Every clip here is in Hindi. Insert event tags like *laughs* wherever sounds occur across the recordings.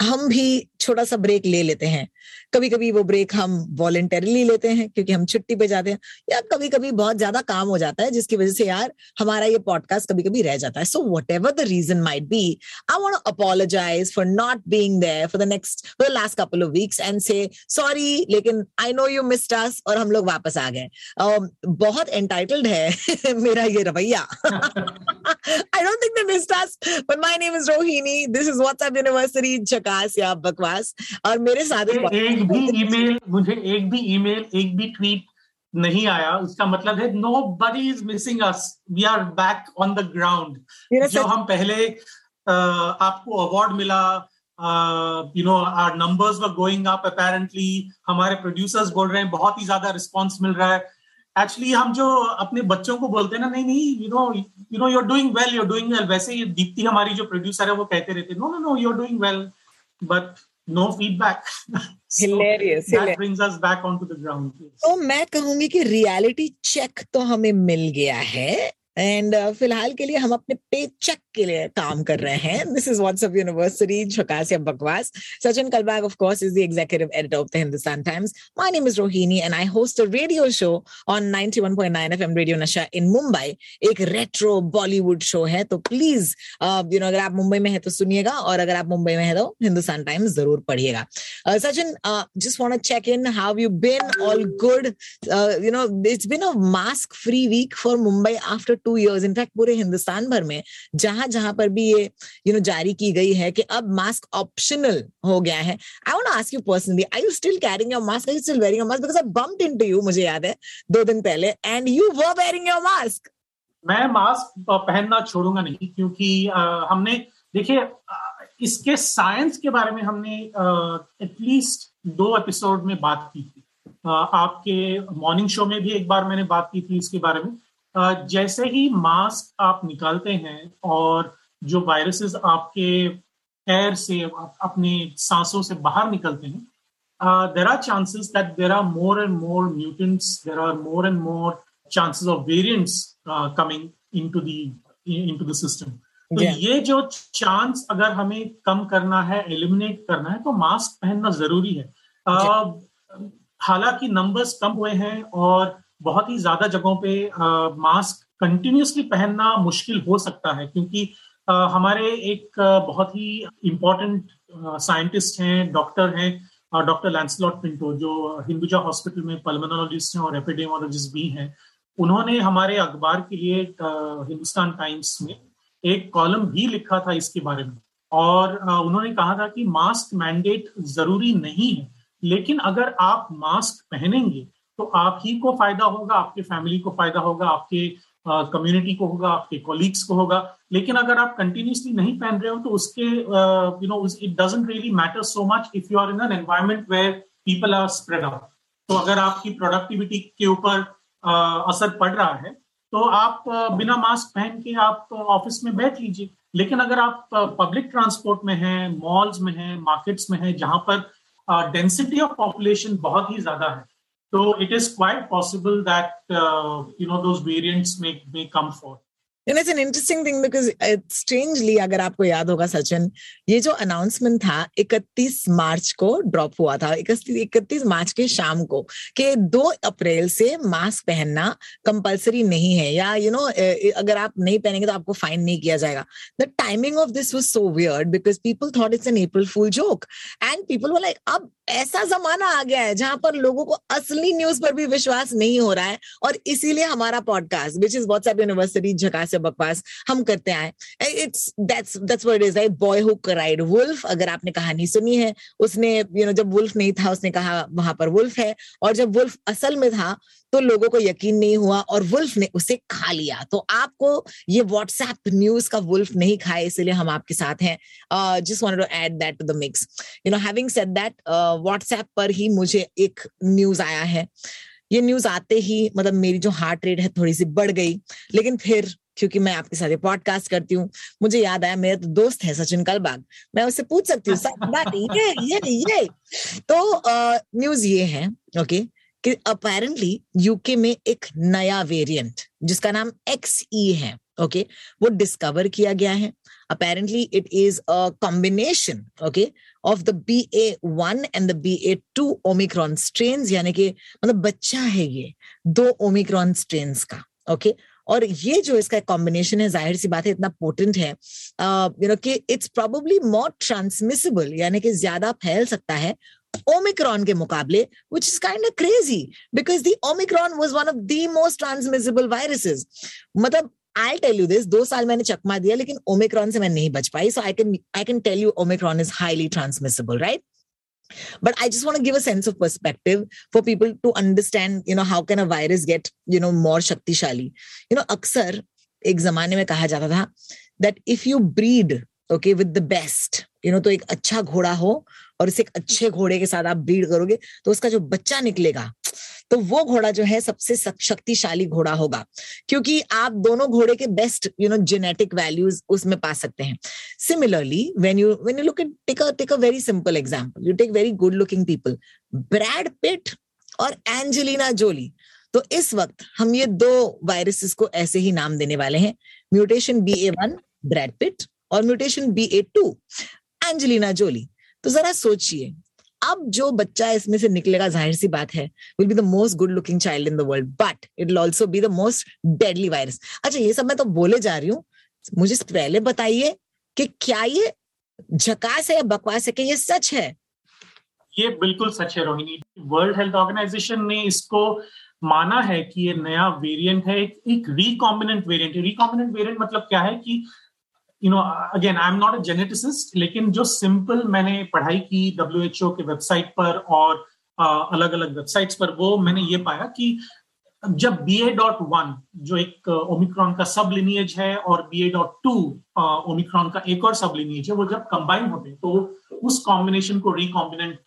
हम भी छोटा सा ब्रेक ले लेते हैं। कभी कभी वो ब्रेक हम वॉलेंटरली लेते हैं क्योंकि हम छुट्टी पे जाते हैं या कभी कभी बहुत ज़्यादा काम हो जाता है जिसकी वजह से यार हमारा ये पॉडकास्ट कभी कभी रह जाता है। So whatever the reason might be I want apologise for not being there for the next for the last couple of weeks and say sorry लेकिन I know you missed us और हम लोग वापस आ गए। Um, बहुत एंटाइटल्ड है *laughs* मेरा ये रवैया। *laughs* I don't think they missed us, but my name is Rohini. This is WhatsApp University, झकास या बकवास और मेरे साथ मुझे एक भी *laughs* ईमेल मुझे एक भी ईमेल एक भी ट्वीट नहीं आया। उसका मतलब है nobody is missing us we are back on the ground जो हम पहले अ, आपको अवार्ड मिला you know our numbers were going up apparently हमारे प्रोड्यूसर्स बोल रहे हैं बहुत ही ज़्यादा रिस्पांस मिल रहा है। एक्चुअली हम जो अपने बच्चों को बोलते हैं ना नहीं नहीं you know you know you are doing well you are doing well वैसे ही दीप्ति हमारी जो प्रोड्यूसर है वो कहते रहते no no no you are doing well but no feedback. Hilarious, hilarious. that brings us back onto the ground तो मैं कहूँगी कि रियलिटी चेक तो हमें मिल गया है एंड uh, फ़िलहाल के लिए हम अपने पे चेक के लिए काम कर रहे हैं दिस इज़ व्हाट्सएप यूनिवर्सिटी झकास या बकवास Sachin Kalbag of course is the executive editor of the Hindustan Times my name is Rohini and I host a radio show on 91.9 FM radio Nasha in Mumbai एक रेट्रो बॉलीवुड शो है तो प्लीज़ यू नो अगर आप मुंबई में है तो सुनिएगा और अगर आप मुंबई में है तो हिंदुस्तान टाइम्स ज़रूर पढ़िएगा uh, Sachin, uh, just want to check in. How have you been? All good? Uh, you know, it's been a mask-free week years. In fact, पूरे हिंदुस्तान भर में जहाँ जहाँ पर भी ये यू नो जारी की गई है कि अब मास्क ऑप्शनल हो गया है। I want ask you personally are you still carrying your mask you still wearing your mask because I bumped into you मुझे याद है दो दिन पहले and you were wearing your mask मैं मास्क पहनना छोड़ूँगा नहीं क्योंकि अ, हमने देखिए इसके साइंस के बारे में हमने एटलीस्ट दो एपिसोड में बात की थी। अ, आपके मॉर्निंग शो में भी एक बार मैंने बात की थी इसके बारे में। जैसे ही मास्क आप निकालते हैं और जो वायरसेस आपके एयर से अपने सांसों से बाहर निकलते हैं there are chances that there are more and more mutants there are more and more chances of variants coming into the into to the system तो ये जो चांस अगर हमें कम करना है एलिमिनेट करना है तो मास्क पहनना ज़रूरी है। हालाँकि नंबर्स कम हुए हैं और बहुत ही ज़्यादा जगहों पे मास्क कंटिन्यूसली पहनना मुश्किल हो सकता है, क्योंकि हमारे एक बहुत ही इम्पोर्टेंट साइंटिस्ट हैं डॉक्टर हैं डॉक्टर लैंसलॉट पिंटो जो हिंदुजा हॉस्पिटल में पल्मोनोलॉजिस्ट हैं और एपिडेमोलॉजिस्ट भी हैं। उन्होंने हमारे अखबार के लिए हिंदुस्तान टाइम्स में एक कॉलम भी लिखा था इसके बारे में। और उन्होंने कहा था कि मास्क मैंडेट ज़रूरी नहीं है, लेकिन अगर आप मास्क पहनेंगे तो आप ही को फ़ायदा होगा, आपके फैमिली को फ़ायदा होगा, आपके कम्युनिटी को होगा, आपके कोलीग्स को होगा। लेकिन अगर आप कंटिन्यूसली नहीं पहन रहे हो तो उसके you know it doesn't really matter so much if you are in an environment where people are spread out तो अगर आपकी प्रोडक्टिविटी के ऊपर असर पड़ रहा है तो आप बिना मास्क पहन के आप ऑफ़िस में बैठ लीजिए। लेकिन अगर आप पब्लिक ट्रांसपोर्ट में हैं मॉल्स में हैं मार्केट्स में हैं, जहाँ पर डेंसिटी ऑफ़ पॉपुलेशन बहुत ही ज़्यादा है तो it is quite possible that you know those variants में may come for And it's an interesting thing because it's strangely अगर आपको याद होगा सचिन ये जो अनाउंसमेंट था 31 मार्च को ड्रॉप हुआ था 31 31 मार्च के शाम को कि 2 अप्रैल से मास्क पहनना कंपलसरी नहीं है या यू you नो know, अगर आप नहीं पहनेंगे तो आपको फाइन नहीं किया जाएगा। The timing of this was so weird because people thought it's an April fool joke people were like अब ऐसा जमाना आ गया है जहाँ पर लोगों को असली न्यूज़ पर भी विश्वास नहीं हो रहा है और इसीलिए हमारा podcast which is WhatsApp university झकास से बकवास हम करते आए it's that's that's what is like boy who cried wolf अगर आपने कहानी सुनी है उसने यू you नो know, जब वुल्फ नहीं था उसने कहा वहाँ पर वुल्फ है और जब वुल्फ असल में था तो लोगों को यकीन नहीं हुआ और वुल्फ ने उसे खा लिया। तो आपको ये व्हाट्सएप न्यूज़ का वुल्फ नहीं खाए, इसलिए हम आपके साथ हैं। Just wanted to add that to the mix you know having said that WhatsApp पर ही मुझे एक न्यूज़ आया है। ये न्यूज़ आते ही मतलब मेरी जो हार्ट रेट है थोड़ी सी बढ़ गई, लेकिन फिर क्योंकि मैं आपके साथ पॉडकास्ट करती हूँ, मुझे याद आया मेरा तो दोस्त है सचिन कलबाग। मैं उससे पूछ सकती हूँ ये ये ये। तो न्यूज़ ये है ओके कि अपेरेंटली यूके में एक नया वेरिएंट जिसका नाम एक्स ई है ओके? वो डिस्कवर किया गया है apparently it is a combination okay of the B A one and the B A two Omicron strain यानी कि मतलब बच्चा है ये, दो ओमिक्रॉन स्ट्रेन का ओके okay? और ये जो इसका कॉम्बिनेशन है, ज़ाहिर सी बात है, इतना पोटेंट है यू नो कि इट्स प्रोबेबली मोर ट्रांसमिसिबल यानी कि ज़्यादा फैल सकता है ओमिक्रॉन के मुकाबले which is kind of crazy because the omicron was one of the most transmissible viruses मतलब I'll tell you this दो साल मैंने चकमा दिया लेकिन ओमिक्रॉन से मैं नहीं बच पाई so I can I can tell you omicron is highly transmissible right but i just want to give a sense of perspective for people to understand you know how can a virus get you know more शक्तिशाली you know अक्सर एक जमाने में कहा जाता था that if you breed okay with the best you know तो एक अच्छा घोड़ा हो और इसे एक अच्छे घोड़े के साथ आप ब्रीड करोगे तो उसका जो बच्चा निकलेगा तो वो घोड़ा जो है सबसे शक्तिशाली घोड़ा होगा। क्योंकि आप दोनों घोड़े के best you know genetic values उसमें पा सकते हैं। Similarly when you when you look at take a take a very simple example you take very good looking people Brad Pitt और एंजेलिना जोली तो इस वक्त हम ये दो वायरसेस को ऐसे ही नाम देने वाले हैं। Mutation B A one Brad Pitt और mutation B A two Angelina Jolie तो जरा सोचिए अब जो बच्चा इसमें से निकलेगा ज़ाहिर सी बात है will be the most good looking child in the world but it will also be the most deadly virus अच्छा ये सब मैं तो बोले जा रही हूँ मुझे पहले बताइए कि क्या ये झकास है या बकवास है कि ये सच है? ये बिल्कुल सच है रोहिणी। वर्ल्ड हेल्थ ऑर्गेनाइजेशन ने इसको माना है कि ये नया वेरिएंट है एक, रिकॉम्बिनेंट वेरिएंट है। रिकॉम्बिनेंट वेरिएंट मतलब क्या है कि you know again I am not a geneticist लेकिन जो सिंपल मैंने पढ़ाई की डब्ल्यू एच ओ के वेबसाइट पर और अलग अलग वेबसाइट्स पर, वो मैंने ये पाया कि जब बी ए डॉट वन जो एक ओमिक्रॉन का सब लिनियज है और B A dot two Omicron का एक और सब लिनियज है, वो जब कंबाइन होते हैं तो उस कॉम्बिनेशन को रिकॉम्बिनेंट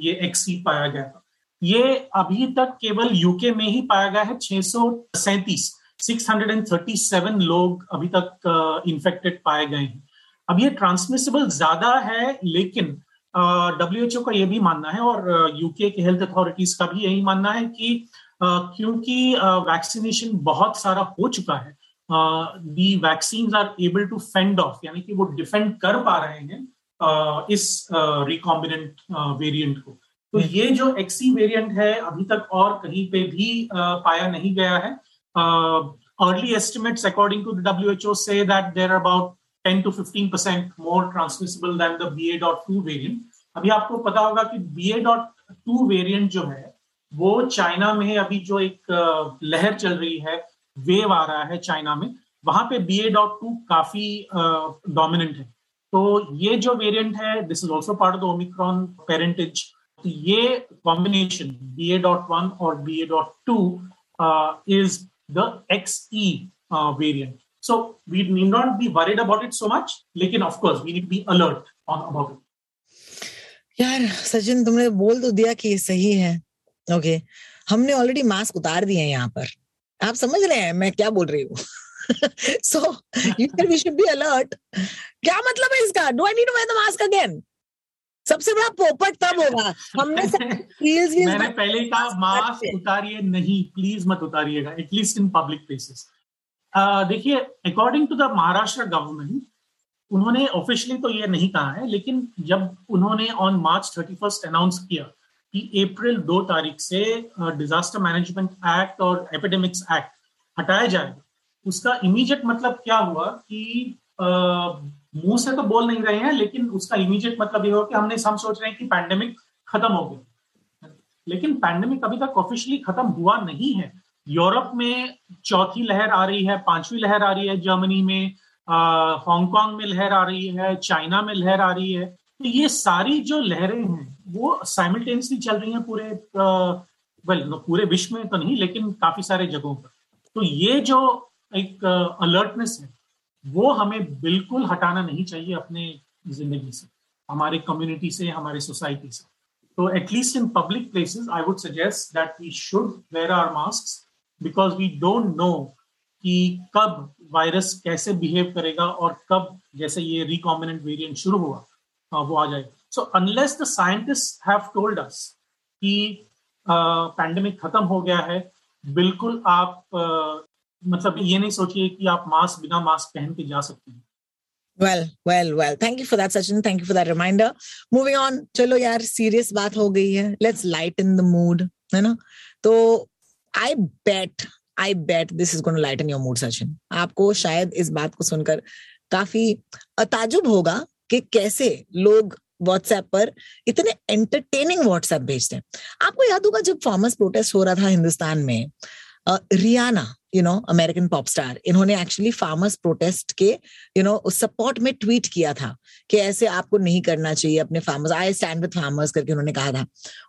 ये एक्स एक्सी पाया गया था। ये अभी तक केवल यूके में ही पाया गया है, छह सौ सैंतीस। 637 लोग अभी तक इन्फेक्टेड uh, पाए गए हैं अब ये ट्रांसमिसिबल ज़्यादा है लेकिन डब्ल्यू uh, का ये भी मानना है और यूके uh, के हेल्थ अथॉरिटीज का भी यही मानना है कि uh, क्योंकि वैक्सीनेशन uh, बहुत सारा हो चुका है the vaccine are able to fend off यानी कि वो डिफेंड कर पा रहे हैं uh, इस रिकॉम्बिनेंट uh, वेरिएंट को तो। ये जो एक्सी वेरिएंट है अभी तक और कहीं पे भी पाया नहीं गया है Uh, early estimates, according to the WHO, say that they're about 10 to 15 percent more transmissible than the BA.2 variant. अभी आपको पता होगा कि BA.2 वेरिएंट जो है वो चाइना में अभी जो एक लहर चल रही है वेव आ रहा है चाइना में वहाँ पे BA.2 काफ़ी डोमिनेंट है तो ये जो वेरिएंट है this is also part of the Omicron parentage तो ये कॉम्बिनेशन BA.1 और BA.2 is the XE uh, variant. So we need not be worried about it so much. लेकिन of course we need to be alert on about it. यार सचिन तुमने बोल तो दिया कि सही है ओके okay. हमने ऑलरेडी मास्क उतार दिए हैं यहाँ पर आप समझ रहे हैं मैं क्या बोल रही हूँ so you we should be alert क्या मतलब है इसका do I need to wear the mask again सबसे बड़ा पोपट तब होगा? हमने *laughs* मैंने पहले कहा *laughs* मास्क उतारिए नहीं प्लीज़ मत उतारिएगा at least in public places देखिए according to the Maharashtra government उन्होंने ऑफिशियली तो ये नहीं कहा है लेकिन जब उन्होंने on March thirty first announce किया कि अप्रैल दो तारीख से डिजास्टर मैनेजमेंट एक्ट और एपिडेमिक्स एक्ट हटाया जाएगा उसका इमीडिएट मतलब क्या हुआ कि मुँह से तो बोल नहीं रहे हैं, लेकिन उसका इमीडिएट मतलब ये हो कि हमने हम सोच रहे हैं कि पैंडेमिक खत्म हो गया। लेकिन पैंडेमिक अभी तक ऑफिशियली खत्म हुआ नहीं है। यूरोप में चौथी लहर आ रही है, पांचवी लहर आ रही है, जर्मनी में हांगकांग में लहर आ रही है, चाइना में लहर आ रही है। तो ये सारी जो लहरें हैं, वो साइमल्टेनियसली चल रही हैं पूरे वेल पूरे विश्व में तो नहीं, लेकिन काफ़ी सारे जगहों पर। तो ये जो एक अलर्टनेस है वो हमें बिल्कुल हटाना नहीं चाहिए अपने ज़िंदगी से, हमारे कम्युनिटी से, हमारे सोसाइटी से। तो at least in public places I would suggest that we should wear our mask because we don't know कि कब वायरस कैसे बिहेव करेगा और कब जैसे ये रिकॉम्बिनेंट वेरिएंट शुरू हुआ वो आ जाएगा। So unless the scientist have told us कि पैंडेमिक खत्म हो गया है, बिल्कुल आप मतलब ये नहीं सोचिए कि आप मास्क बिना मास्क पहन के जा सकते हैं। Well well well. Thank you for that, sachin. Thank you for that reminder. Moving on. चलो यार सीरियस बात हो गई है. Let's lighten the mood, है ना? तो I bet I bet this is going to lighten your mood Sachin आपको शायद इस बात को सुनकर काफ़ी ताजुब होगा कि कैसे लोग व्हाट्सएप पर इतने एंटरटेनिंग व्हाट्सएप भेजते हैं। आपको याद होगा जब फार्मर्स प्रोटेस्ट हो रहा था हिंदुस्तान में Rihanna you know American pop star इन्होंने एक्चुअली फार्मर्स प्रोटेस्ट के यू नो सपोर्ट में ट्वीट किया था कि ऐसे आपको नहीं करना चाहिए अपने farmers I stand with farmers करके उन्होंने कहा था।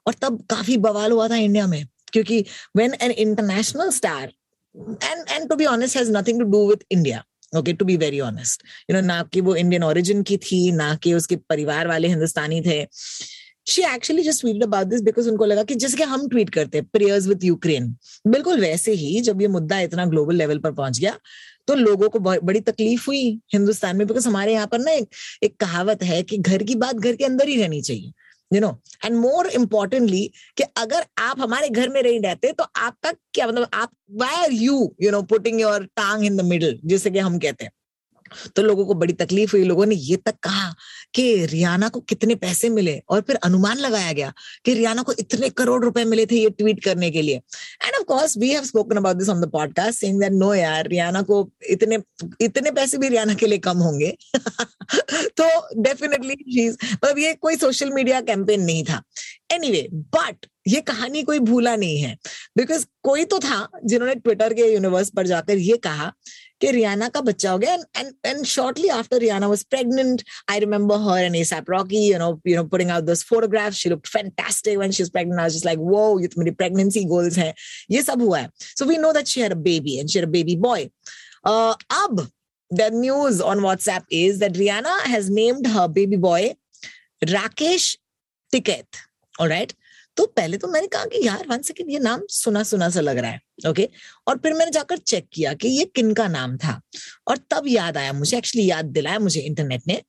और तब काफ़ी बवाल हुआ था इंडिया में, क्योंकि when an international star and and to be honest has nothing to do with India okay to be very honest you know ना कि वो इंडियन ओरिजिन की थी, ना कि उसके परिवार वाले हिंदुस्तानी थे। She actually just tweet about this because उनको लगा कि जैसे कि हम ट्वीट करते हैं प्रेयर्स विद यूक्रेन बिल्कुल वैसे ही जब ये मुद्दा इतना ग्लोबल लेवल पर पहुँच गया तो लोगों को बड़ी तकलीफ़ हुई हिंदुस्तान में बिकॉज़ हमारे यहाँ पर ना एक, एक कहावत है कि घर की बात घर के अंदर ही रहनी चाहिए you know and more importantly कि अगर आप हमारे घर में नहीं रहते तो आपका क्या मतलब आप why are you you know putting your taang in the middle जैसे कि हम कहते हैं। तो लोगों को बड़ी तकलीफ़ हुई, लोगों ने ये तक कहा कि रियाना को कितने पैसे मिले और फिर अनुमान लगाया गया कि रियाना को इतने करोड़ रुपए मिले थे ये ट्वीट करने के लिए। And of course we have spoken about this on the podcast saying that no यार, रियाना को इतने इतने पैसे भी रियाना के लिए कम होंगे। *laughs* तो डेफिनेटली मतलब ये कोई सोशल मीडिया कैंपेन नहीं था। एनीवे बट ये कहानी कोई भूला नहीं है। बिकॉज़ कोई तो था जिन्होंने ट्विटर के यूनिवर्स पर जाकर ये कहा कि रियाना का बच्चा हो गया and and shortly after Rihanna was pregnant I remember her and ASAP Rocky you know you know putting out this photographs she looked fantastic when she was pregnant I was just like वो ये तो मेरी प्रेगनेंसी गोल्स हैं. ये सब हुआ है। So we know that she had a baby and she had a baby boy अब the news on WhatsApp is that Rihanna has named her baby boy Rakesh Tiket. Right. तो पहले तो मैंने कहा कि यार वन सेकेंड ये नाम सुना सुना सा लग रहा है ओके और फिर मैंने जाकर चेक किया कि ये किन का नाम था। और तब याद आया, मुझे एक्चुअली याद दिलाया मुझे इंटरनेट ने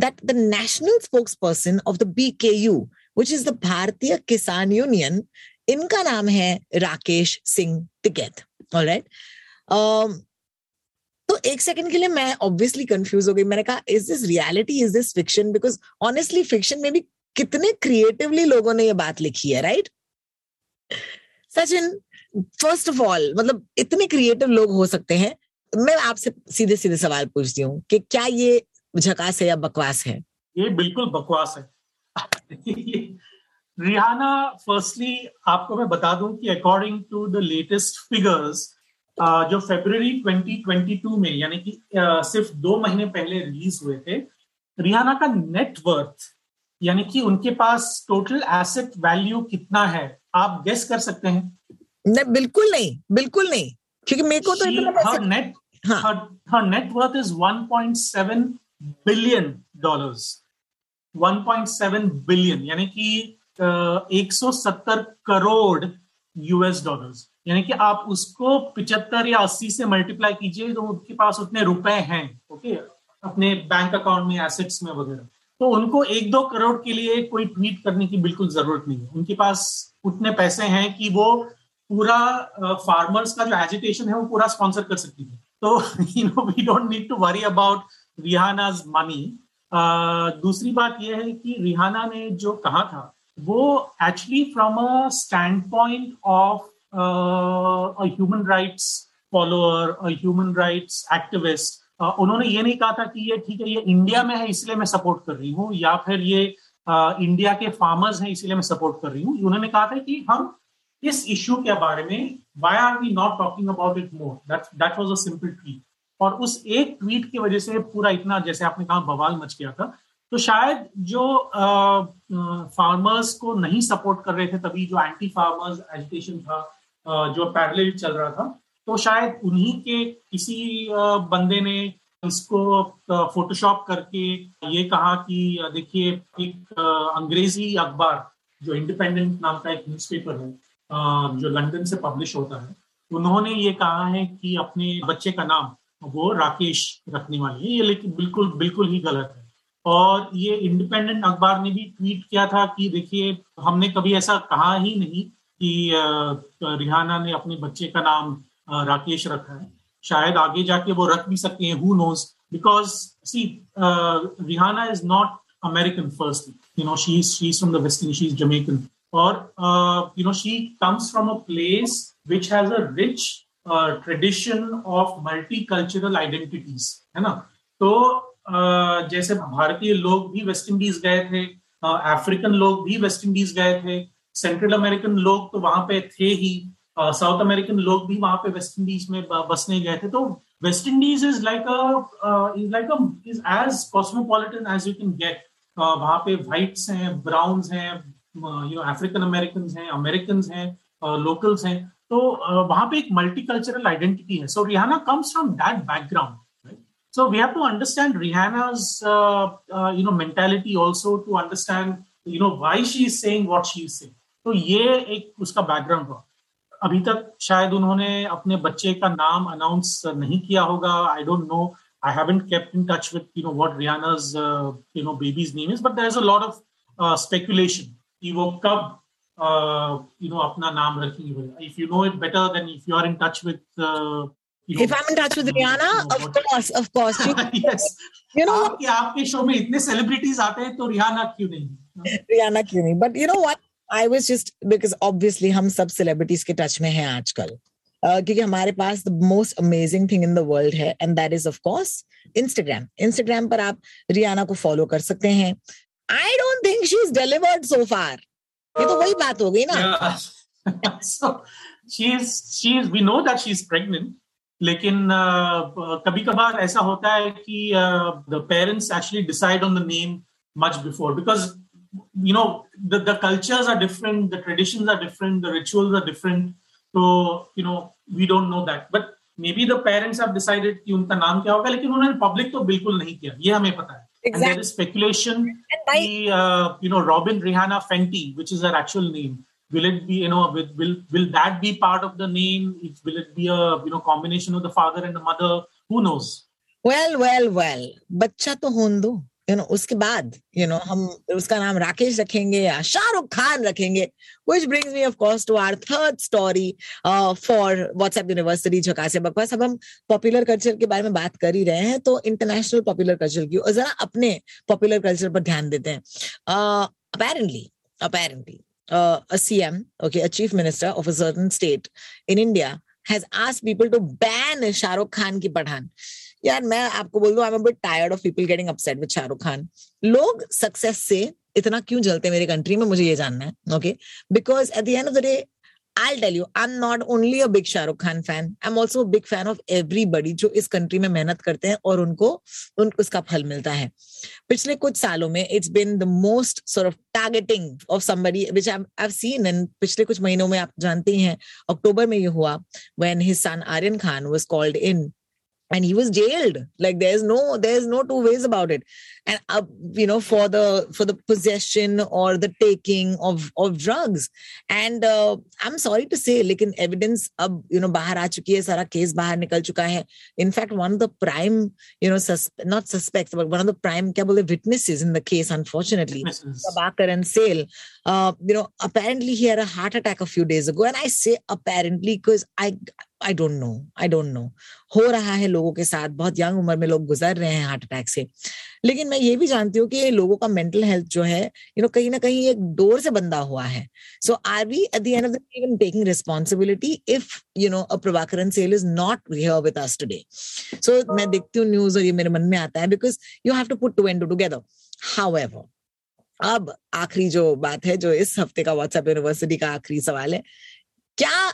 that the national spokesperson of the B K U which is the Bharatiya Kisan Union इनका नाम है राकेश सिंह टिकैत राइट तो एक सेकंड के लिए मैं ऑब्वियसली कंफ्यूज हो गई। मैंने कहा is this reality is this fiction because honestly fiction में भी कितने क्रिएटिवली लोगों ने ये बात लिखी है right Sachin first of all मतलब इतने क्रिएटिव लोग हो सकते हैं। मैं आपसे सीधे सीधे सवाल पूछती हूँ कि क्या ये झकास है या बकवास है? ये बिल्कुल बकवास है। रिहाना फर्स्टली आपको मैं बता दूँ कि according to the latest figures जो फरवरी 2022 में, यानी कि सिर्फ़ दो महीने पहले रिलीज़ हुए थे, रिहाना का नेट वर्थ यानी कि उनके पास टोटल एसेट वैल्यू कितना है? आप गेस कर सकते हैं। नहीं बिल्कुल नहीं बिल्कुल नहीं। क्योंकि मेरे को तो इतना net her net worth is 1.7 billion dollars 1.7 billion यानी कि एक सौ सत्तर करोड़ यूएस डॉलर्स यानी कि आप उसको पिचहत्तर या अस्सी से मल्टीप्लाई कीजिए तो उनके पास उतने रुपए हैं ओके अपने बैंक अकाउंट में एसेट्स में वगैरह। तो उनको एक दो करोड़ के लिए कोई ट्वीट करने की बिल्कुल ज़रूरत नहीं है। उनके पास उतने पैसे हैं कि वो पूरा फार्मर्स का जो एजुटेशन है वो पूरा स्पॉन्सर कर सकती है। तो you know we don't need to worry about Rihanna's money दूसरी बात यह है कि रिहाना ने जो कहा था, वो actually from a standpoint of human rights follower human rights activist उन्होंने ये नहीं कहा था कि ये ठीक है ये इंडिया में है इसलिए मैं सपोर्ट कर रही हूँ या फिर ये इंडिया के फार्मर्स हैं इसलिए मैं सपोर्ट कर रही हूँ। उन्होंने कहा था कि हम इस इश्यू के बारे में why are we not talking about it more that was a simple tweet और उस एक ट्वीट की वजह से पूरा इतना जैसे आपने कहा बवाल मच गया था। तो शायद जो फार्मर्स को नहीं सपोर्ट कर रहे थे तभी जो एंटी फार्मर्स एजुटेशन था आ, जो पैरेलल चल रहा था तो शायद उन्हीं के किसी बंदे ने इसको फोटोशॉप करके ये कहा कि देखिए, एक अंग्रेज़ी अखबार, जो इंडिपेंडेंट नाम का एक न्यूज़पेपर है जो लंदन से पब्लिश होता है, उन्होंने ये कहा है कि अपने बच्चे का नाम वो राकेश रखने वाली है। ये लेकिन बिल्कुल बिल्कुल ही गलत है। और ये इंडिपेंडेंट अखबार ने भी ट्वीट किया था कि, देखिए, हमने कभी ऐसा कहा ही नहीं कि रिहाना ने अपने बच्चे का नाम राकेश रखा है। शायद आगे जाके वो रख भी सकते हैं who knows because see Rihanna is not American first you know she she is from the west she is Jamaican और you know she comes from a place which has a rich tradition of multicultural identities है ना? तो uh, जैसे भारतीय लोग भी वेस्ट इंडीज गए थे अफ्रीकन uh, लोग भी वेस्ट इंडीज गए थे सेंट्रल अमेरिकन लोग तो वहाँ पे थे ही। साउथ अमेरिकन लोग भी वहाँ पे वेस्ट इंडीज में बसने गए थे। तो West Indies is like is like is as cosmopolitan as you can get वहाँ पे वाइट्स हैं ब्राउन्स हैं यू नो अफ्रीकन अमेरिकन हैं अमेरिकन हैं लोकल्स हैं। तो वहाँ पे एक मल्टीकल्चरल आइडेंटिटी है। So Rihanna comes from that background So we have to understand Rihanna's, uh, uh, you know, mentality also to understand, you know, why she is saying what she is saying. तो ये एक उसका बैकग्राउंड हुआ। अभी तक शायद उन्होंने अपने बच्चे का नाम अनाउंस नहीं किया होगा। I don't know I haven't kept in touch with you know what Rihanna's you know baby's name is but there is a lot of speculation कि वो कब यू नो अपना नाम रखेंगे if you know it better than if you are in touch with if I'm in touch with Rihanna, of course, of course. You, *laughs* yes. You know आपके आपके शो में इतने सेलिब्रिटीज आते हैं तो रिहाना क्यों नहीं? रिहाना क्यों नहीं? But you know what I was just because obviously हम सब सेलिब्रिटीज के टच में हैं आजकल। Uh, क्योंकि हमारे पास the most amazing thing in the world है and that is of Instagram Instagram पर आप रियाना को फॉलो कर सकते हैं। I don't think she is delivered so far ये तो वही बात हो गई ना। लेकिन कभी कभार ऐसा होता है कि the parents actually decide on the name much before because you know the, the cultures are different the traditions are different the rituals are different so you know we don't know that but maybe the parents have decided कि उनका नाम क्या होगा लेकिन उन्होंने पब्लिक तो बिल्कुल नहीं किया ये हमें पता है exactly. and there is speculation कि uh, you know Robin Rihanna Fenty which is her actual name will it be you know will will, will that be part of the name will it be a you know combination of the father and the mother who knows well well well बच्चा तो होन दो You know उसके बाद यू नो हम उसका नाम राकेश रखेंगे या शाहरुख खान रखेंगे which brings me of to our third story for WhatsApp university झकास बकवास अब हम पॉपुलर कल्चर के बारे में बात कर ही रहे हैं तो इंटरनेशनल पॉपुलर कल्चर की और जरा अपने पॉपुलर कल्चर पर ध्यान देते हैं। Apparently apparently C M okay chief minister of a certain state in India has asked people to ban Shahrukh Khan की पठान। यार मैं आपको बोल दूँ I am tired of people getting upset with Shahrukh Khan लोग सक्सेस से इतना क्यों जलते मेरे कंट्री में मुझे ये जानना है okay because at the end of the day I'll tell you, I'm not only a big Rukh Khan fan. I'm also a big fan of everybody जो इस कंट्री में मेहनत करते हैं और उनको उन उसका फल मिलता है पिछले कुछ सालों में it's been the most sort of targeting of somebody which I seen and पिछले कुछ महीनों में आप जानते हैं अक्टूबर में ये हुआ when his son Aryan Khan was called in and he was jailed. Like there's no there's no two ways about it. And uh, you know for the for the possession or the taking of of drugs. And uh, i'm sorry to say lekin evidence ab you know bahar aa chuki hai sara case bahar nikal chuka hai. In fact one of the prime you know sus- not suspects but one of the prime kya bole witnesses in the case unfortunately. Sabakar and Sale uh, you know apparently he had a heart attack a few days ago. And i say apparently because i I don't know I don't know हो रहा है लोगों के साथ, बहुत यंग उम्र में लोग गुजर रहे हैं हार्ट अटैक से। लेकिन मैं ये भी जानती हूँ कि लोगों का मेंटल हेल्थ जो है यू नो कहीं ना कहीं एक डोर से बंधा हुआ है। So are we at the end of the even taking responsibility if you know a Prabhakaran sell is not here with us today सो मैं देखती हूँ न्यूज़ और ये मेरे मन में आता है because you have to put two and together how अब आखिरी जो बात है, जो इस हफ़्ते का व्हाट्सएप यूनिवर्सिटी का आखिरी सवाल है, क्या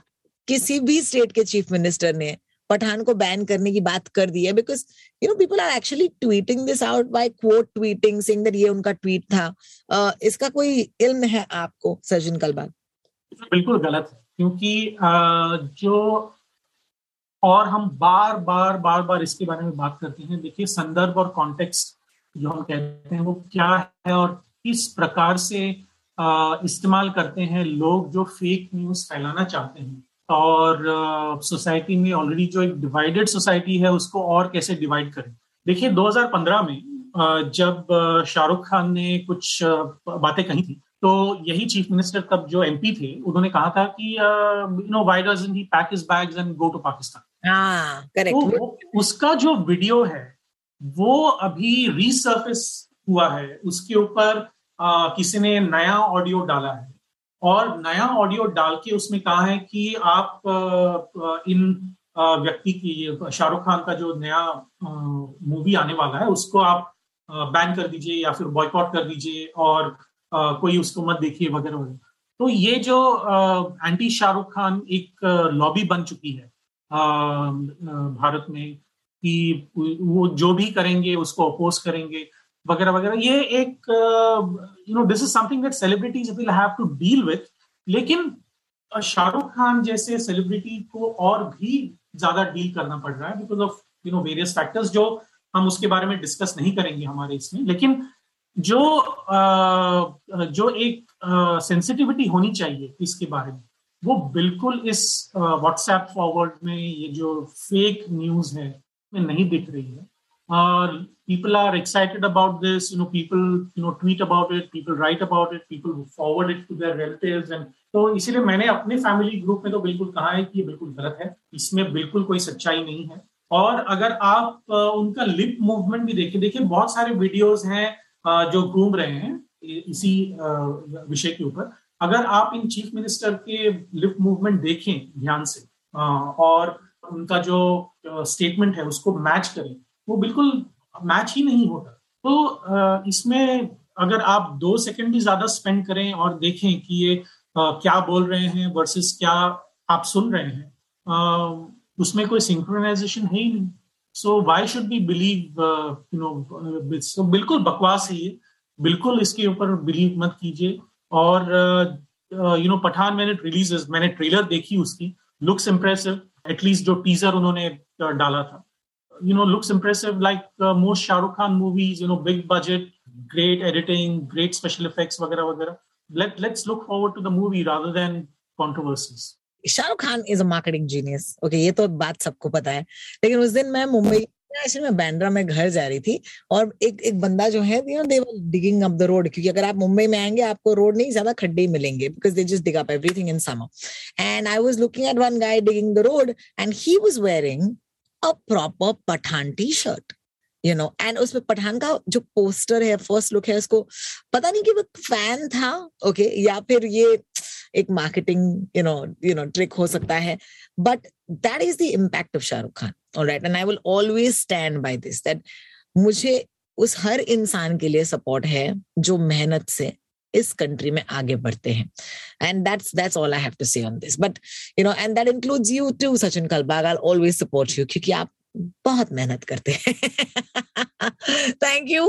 किसी भी स्टेट के चीफ मिनिस्टर ने पठान को बैन करने की बात कर दी है because you know people are actually tweeting this out by quote tweeting saying that ये उनका ट्वीट था। uh, इसका कोई इल्म है आपको सचिन कलबाग? बिल्कुल गलत क्योंकि जो और हम बार बार बार बार इसके बारे में बात करते हैं। देखिए संदर्भ और कॉन्टेक्स्ट जो हम कहते हैं वो क्या है और किस प्रकार से इस्तेमाल करते हैं लोग जो फेक न्यूज़ फैलाना चाहते हैं। और सोसाइटी में ऑलरेडी जो एक डिवाइडेड सोसाइटी है उसको और कैसे डिवाइड करें? देखिए 2015 में जब शाहरुख खान ने कुछ बातें कही थी तो यही चीफ मिनिस्टर तब जो एमपी थे उन्होंने कहा था कि you know why doesn't he pack his bags and go to Pakistan तो उसका जो वीडियो है वो अभी रिसर्फिस हुआ है। उसके ऊपर किसी ने नया ऑडियो डाला है। और नया ऑडियो डाल के उसमें कहा है कि आप इन व्यक्ति की, शाहरुख खान का जो नया मूवी आने वाला है, उसको आप बैन कर दीजिए या फिर बॉयकॉट कर दीजिए और कोई उसको मत देखिए, वगैरह वगैरह। तो ये जो एंटी शाहरुख खान एक लॉबी बन चुकी है भारत में कि वो जो भी करेंगे, उसको अपोज करेंगे। वगैरह वगैरह। ये एक you know this is something that celebrities will have to deal with लेकिन शाहरुख खान जैसे सेलिब्रिटी को और भी ज़्यादा डील करना पड़ रहा है because of you know various factors जो हम उसके बारे में डिस्कस नहीं करेंगे हमारे इसमें। लेकिन जो जो एक सेंसिटिविटी होनी चाहिए इसके बारे में, वो बिल्कुल इस व्हाट्सएप फॉरवर्ड में ये जो फेक न्यूज़ है, में नहीं दिख रही है। और people are excited about this you know people you know tweet about it people write about it people forward it to their relatives and तो इसीलिए मैंने अपने फैमिली ग्रुप में तो बिल्कुल कहा है कि ये बिल्कुल गलत है, इसमें बिल्कुल कोई सच्चाई नहीं है। और अगर आप उनका लिप मूवमेंट भी देखें, देखिए बहुत सारे वीडियोस हैं जो घूम रहे हैं इसी विषय के ऊपर। अगर आप इन चीफ मिनिस्टर के लिप मूवमेंट देखें ध्यान से और उनका जो स्टेटमेंट है उसको मैच करें वो बिल्कुल मैच ही नहीं होता। तो इसमें अगर आप दो सेकंड भी ज़्यादा स्पेंड करें और देखें कि ये क्या बोल रहे हैं वर्सेस क्या आप सुन रहे हैं उसमें कोई सिंक्रोनाइजेशन है ही नहीं। So why should be believe you know बिल्कुल बकवास है ये। बिल्कुल इसके ऊपर बिलीव मत कीजिए। और यू नो पठान मैंने रिलीज़ मैंने ट्रेलर देखी उसकी। लुक्स इम्प्रेसिव एटलीस्ट जो टीजर उन्होंने डाला था। You know looks impressive. Like uh, most Shah Rukh Khan movies you know big budget great editing great special effects वगैरह वगैरह let let's look forward to the movie rather than controversies. Shahrukh Khan is a marketing genius okay ये तो बात सबको पता है। लेकिन उस दिन मैं मुंबई एक्चुअली मैं बैंड्रा में घर जा रही थी और एक एक बंदा जो है you know they digging up the road क्योंकि अगर आप मुंबई में आएँगे आपको रोड नहीं ज़्यादा खड्डे ही मिलेंगे because they just dig up everything in summer and I was looking at one guy digging the road and he was wearing a proper Pathaan T shirt you know and उसमें पठान का जो पोस्टर है फ़र्स्ट लुक है उसको पता नहीं कि वो फ़ैन था ओके okay, या फिर ये एक marketing you know you know trick हो सकता है but that is the impact of Shahrukh Khan और right and I will always stand by this that मुझे उस हर इंसान के लिए सपोर्ट है जो मेहनत से इस कंट्री में आगे बढ़ते हैं। And that's that's all I have to say on this but you know and that includes you too Sachin Kalbag I always support you क्योंकि आप बहुत मेहनत करते हैं। *laughs* थैंक यू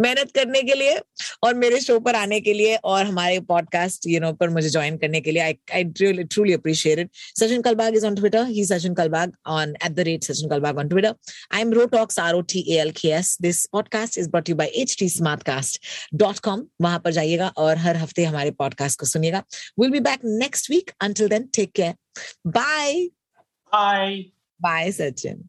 मेहनत करने के लिए और मेरे शो पर आने के लिए और हमारे पॉडकास्ट यू नो पर मुझे ज्वाइन करने के लिए। I I really truly appreciate it Sachin Kalbag is on Twitter he Sachin Kalbag on at the rate Sachin Kalbag on Twitter I am ro talks R O T A L K S this podcast is brought you by H T smartcast dot com वहाँ पर जाइएगा और हर हफ़्ते हमारे पॉडकास्ट को सुनिएगा। Will be back next week until then take care bye bye bye Sachin.